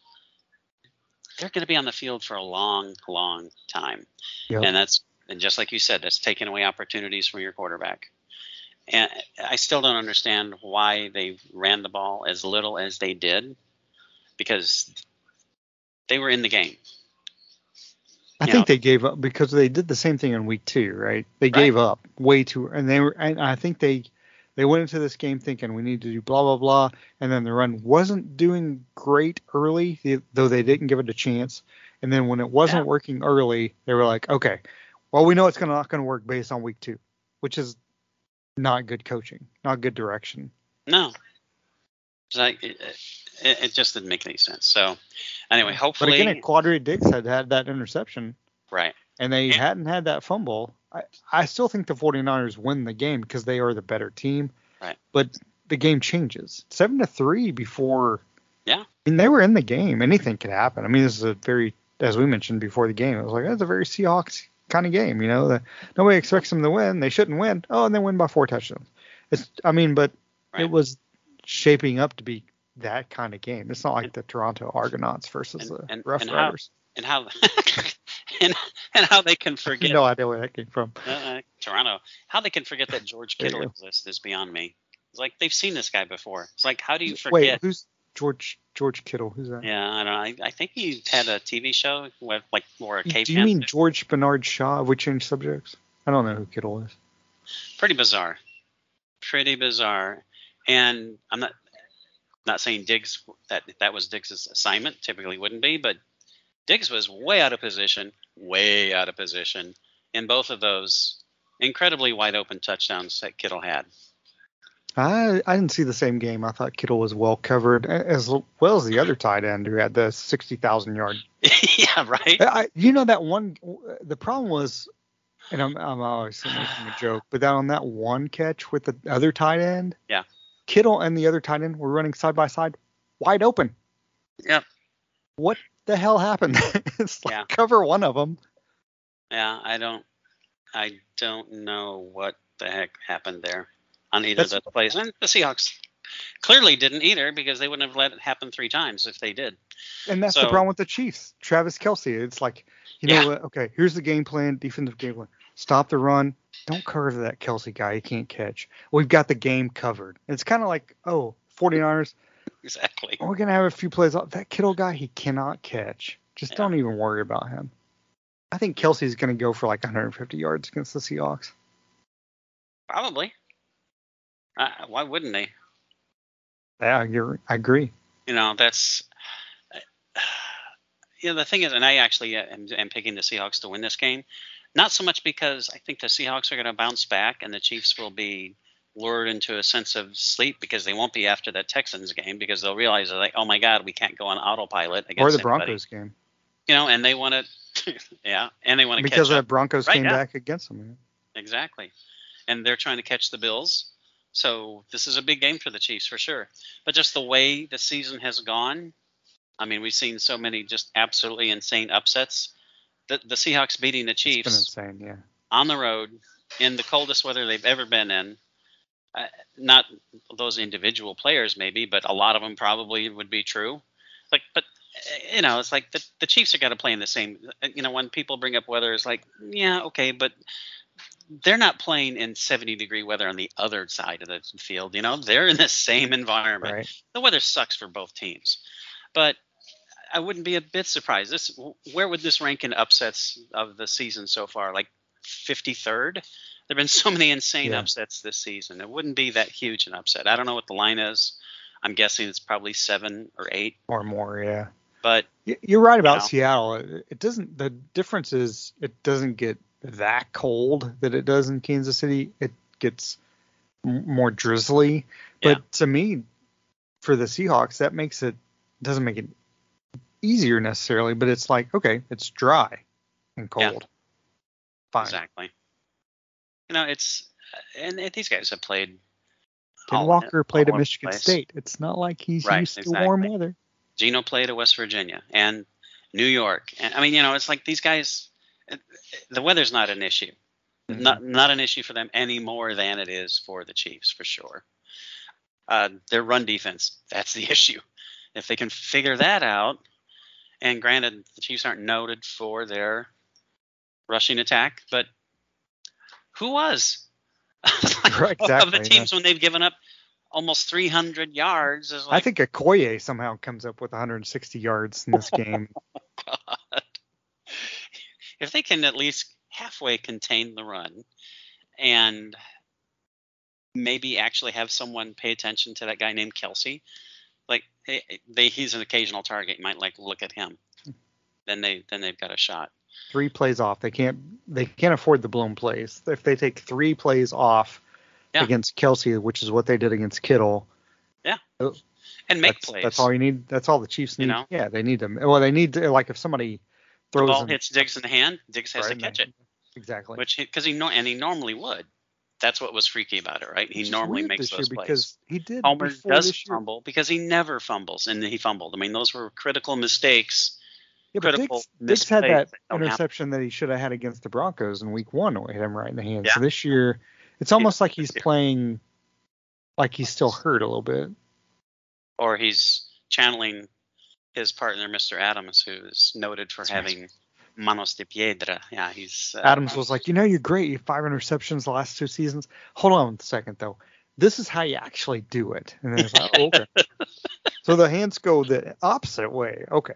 they're going to be on the field for a long, long time. Yep. And that's and just like you said, that's taking away opportunities from your quarterback. And I still don't understand why they ran the ball as little as they did, because they were in the game. I you think know- they gave up because they did the same thing in week two, right? They Right. gave up way too, and they were, and I think they they went into this game thinking we need to do blah blah blah, and then the run wasn't doing great early, though they didn't give it a chance. And then when it wasn't Yeah. working early, they were like, okay, well we know it's gonna not gonna work based on week two, which is not good coaching, not good direction. No, it's like it, it, it just didn't make any sense. So anyway, hopefully, But again, if Quandre Diggs had had that interception, right. and they Yeah. hadn't had that fumble, I, I still think the 49ers win the game because they are the better team. Right. But the game changes. Seven to three before. Yeah. I mean, they were in the game. Anything could happen. I mean, this is a very, as we mentioned before the game, it was like that's a very Seahawks kind of game. You know, that nobody expects them to win. They shouldn't win. Oh, and they win by four touchdowns. It's. I mean, but Right. it was shaping up to be that kind of game. It's not like the Toronto Argonauts versus And- the and- Rough and how- Riders. and how and, and how they can forget no idea where that came from. uh, Toronto, how they can forget that George Kittle exists is beyond me. It's like they've seen this guy before. It's like how do you forget? Wait, who's George George Kittle? Who's that? yeah, I don't know. I, I think he had a TV show with like more a Do you mean George Bernard Shaw? Have we changed subjects? I don't know who Kittle is. pretty bizarre, pretty bizarre. And I'm not not saying Diggs that that was Diggs' assignment. Typically wouldn't be, but Diggs was way out of position, way out of position in both of those incredibly wide open touchdowns that Kittle had. I I didn't see the same game. I thought Kittle was well covered, as well as the other tight end who had the sixty thousand yard. yeah, right. I, you know that one. The problem was, and I'm I'm always making a joke, but that on that one catch with the other tight end, Yeah. Kittle and the other tight end were running side by side, wide open. Yeah. What the hell happened? it's like Yeah. cover one of them. Yeah, I don't, I don't know what the heck happened there on either That's- of those plays, and the Seahawks clearly didn't either because they wouldn't have let it happen three times if they did. And that's the problem with the Chiefs. Travis Kelce. It's like, you know Yeah. what? Okay, here's the game plan, defensive game plan. Stop the run. Don't cover that Kelce guy. He can't catch. We've got the game covered. It's kind of like, oh, 49ers, Exactly. we're going to have a few plays off. That Kittle guy, he cannot catch. Just Yeah. don't even worry about him. I think Kelce's going to go for like 150 yards against the Seahawks. Probably. Uh, why wouldn't they? Yeah, you're, I agree. You know, that's. You know, the thing is, and I actually uh, am, am picking the Seahawks to win this game. Not so much because I think the Seahawks are going to bounce back and the Chiefs will be lured into a sense of sleep because they won't be after that Texans game because they'll realize that like, oh my God, we can't go on autopilot against Or the anybody. Broncos game. You know, and they want to, yeah, and they want to Because the. Broncos Right came now. back against them. Exactly. And they're trying to catch the Bills. So this is a big game for the Chiefs for sure. But just the way the season has gone, I mean, we've seen so many just absolutely insane upsets. The, the Seahawks beating the It's been Chiefs insane, yeah. on the road in the coldest weather they've ever been in. Uh, not those individual players, maybe, but a lot of them probably would be true. Like, but uh, you know, it's like the the Chiefs are got to play in the same. uh, You know, when people bring up weather, it's like, yeah, okay, but they're not playing in 70 degree weather on the other side of the field. You know, they're in the same environment. Right. The weather sucks for both teams, but I wouldn't be a bit surprised. This, where would this rank in upsets of the season so far? Like 53rd? There've been so many insane Yeah. upsets this season. It wouldn't be that huge an upset. I don't know what the line is. I'm guessing it's probably seven or eight. Or more, yeah. But You're right about know. Seattle. It it doesn't. The difference is it doesn't get that cold that it does in Kansas City. It gets more drizzly. But Yeah. to me, for the Seahawks, that makes it doesn't make it easier necessarily. But it's like okay, it's dry and Yeah. cold. Fine. exactly, you know, it's and, and these guys have played. Ken all- Walker played at Michigan place. State. It's not like he's Right, used to warm weather. Geno played at West Virginia and New York. And I mean, you know, it's like these guys. The weather's not an issue. Mm-hmm. Not not an issue for them any more than it is for the Chiefs for sure. Uh, their run defense, that's the issue. If they can figure that out, and granted, the Chiefs aren't noted for their rushing attack, but who was? Like, Right, Of the exactly, teams when they've given up almost 300 yards is I like, think Okoye somehow comes up with 160 yards in this oh game. God. If they can at least halfway contain the run and maybe actually have someone pay attention to that guy named Kelce, like they, they he's an occasional target, you might like look at him. Hmm. Then they then they've got a shot. Three plays off. They can't they can't afford the blown plays. If they take three plays off Yeah. against Kelce, which is what they did against Kittle, Yeah. Uh, and make that's, plays. that's all you need. That's all the Chiefs You need. know? Yeah, they need them. Well, they need to, like if somebody throws the ball hits Diggs in the hand, Diggs has right, to catch it. Exactly. Which because he, nor and he normally would. That's what was freaky about it, right? He normally makes those plays. because he did Homer does fumble because he never fumbles, and he fumbled. I mean, those were critical mistakes. Yeah, but Diggs, Diggs had that don't happen. interception that he should have had against the Broncos in Week One. It hit him right in the hand. Yeah. So this year, it's almost like he's playing like he's still hurt a little bit. or he's channeling his partner, Mr. Adams, who's noted for That's right. having manos de piedra. Yeah, he's uh, Adams was like, you know, you're great. You have five interceptions the last two seasons. Hold on a second, though. This is how you actually do it. And then it's like, oh, okay. so the hands go the opposite way. Okay.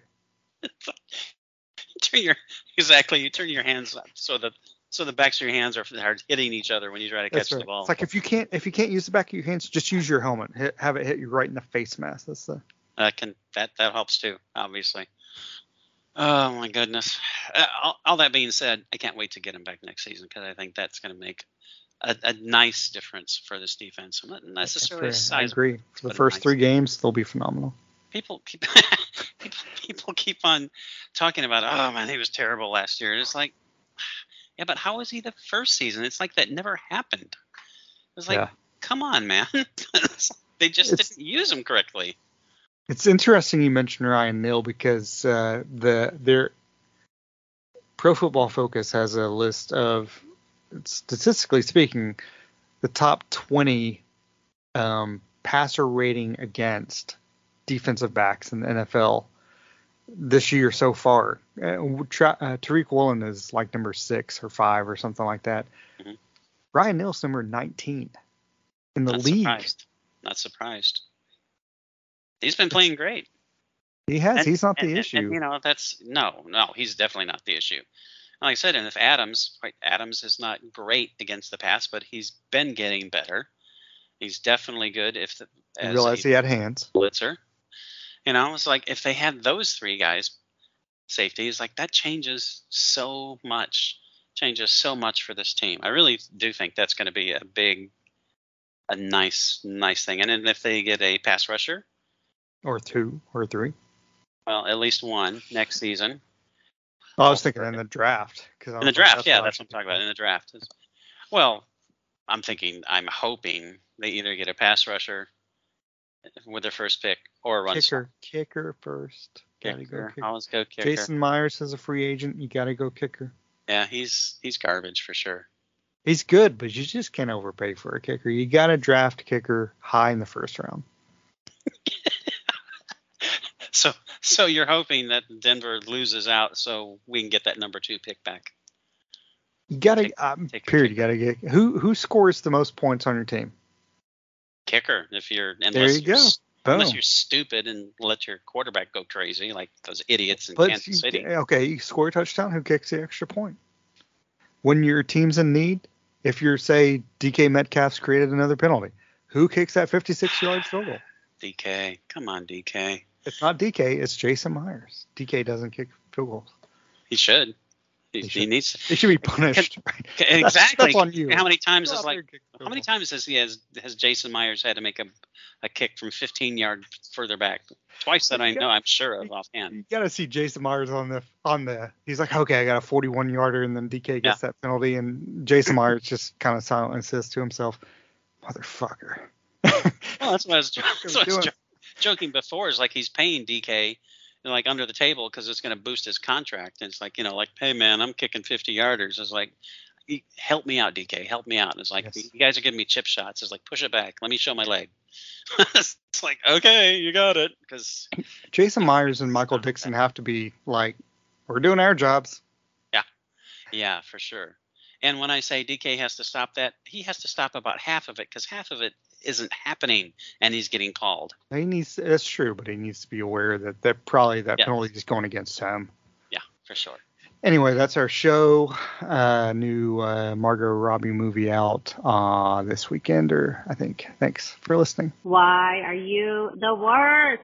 turn your exactly. You turn your hands up so that so the backs of your hands are, are hitting each other when you try to catch right. the ball. It's like if you can't if you can't use the back of your hands, just use your helmet. Hit, have it hit you right in the face mask. That's the that can that that helps too, obviously. Oh my goodness! Uh, all, all that being said, I can't wait to get him back next season because I think that's going to make a, a nice difference for this defense. Not necessarily fair. I agree. For the first nice. three games, they'll be phenomenal. People keep people, people keep on talking about oh man he was terrible last year. And it's like yeah but how was he the first season? It's like that never happened. It's like Yeah. come on man. They just It's- didn't use him correctly. It's interesting you mentioned Ryan Neal because uh, the their Pro Football Focus has a list of, statistically speaking, the top 20 um, passer rating against defensive backs in the NFL this year so far. Uh, tra- uh, Tariq Woolen is like number six or five or something like that. Mm-hmm. Ryan Neal's number 19 in the Not league. Surprised. Not surprised. He's been playing great. He has. And, he's not the and, issue. And, you know, that's no, no. He's definitely not the issue. Like I said, and if Adams, right, Adams is not great against the pass, but he's been getting better. He's definitely good. If the, you realize he had hands. Blitzer. You know, it's like if they had those three guys, safety safeties, like that changes so much. Changes so much for this team. I really do think that's going to be a big, a nice, nice thing. And then if they get a pass rusher, or two, or three, well, at least one next season. Oh, I was thinking in the draft. Cause in the draft, yeah, that's what I'm talking about. In the draft. Well, I'm thinking, I'm hoping they either get a pass rusher with their first pick or a run kicker. Kicker first. Gotta kicker. go kicker. Always go kicker. Jason Myers is a free agent. You gotta go kicker. Yeah, he's he's garbage for sure. He's good, but you just can't overpay for a kicker. You gotta draft kicker high in the first round. so so you're hoping that Denver loses out so we can get that number two pick back. You gotta take, um, take period. You gotta get who who scores the most points on your team. Kicker, if you're unless there you you're, go. Unless you're stupid and let your quarterback go crazy like those idiots in Kansas City. Okay, you score a touchdown. Who kicks the extra point? When your team's in need, if you're say DK Metcalf's created another penalty, who kicks that 56 yard field goal? DK, come on, DK. It's not DK. It's Jason Myers. DK doesn't kick field goals. He should. He, he, he needs. He should be punished. Right? Exactly. That's, that's on you. How many times is like? How many times has he has has Jason Myers had to make a a kick from 15 yards further back? Twice that I know. I'm sure of offhand. You got to see Jason Myers on the on the. He's like, okay, I got a 41 yarder, and then DK gets yeah. that penalty, and Jason Myers just kind of silently says to himself, "Motherfucker." well, that's what I was, that's what I was joking before. Is like he's paying DK like under the table because it's going to boost his contract. And it's like, you know, like, hey man, I'm kicking 50 yarders. It's like, help me out, DK, help me out. And it's like, yes. you guys are giving me chip shots. It's like, push it back. Let me show my leg. it's like, okay, you got it. Because Jason Myers and Michael Dickson have to be like, we're doing our jobs. Yeah, yeah, for sure. And when I say DK has to stop that, he has to stop about half of it because half of it isn't happening and he's getting called. He needs that's true, but he needs to be aware that that probably that yeah. penalty is going against him. Yeah, for sure. Anyway, that's our show. Uh, new uh, Margot Robbie movie out uh, this weekend, or I think. Thanks for listening. Why are you the worst?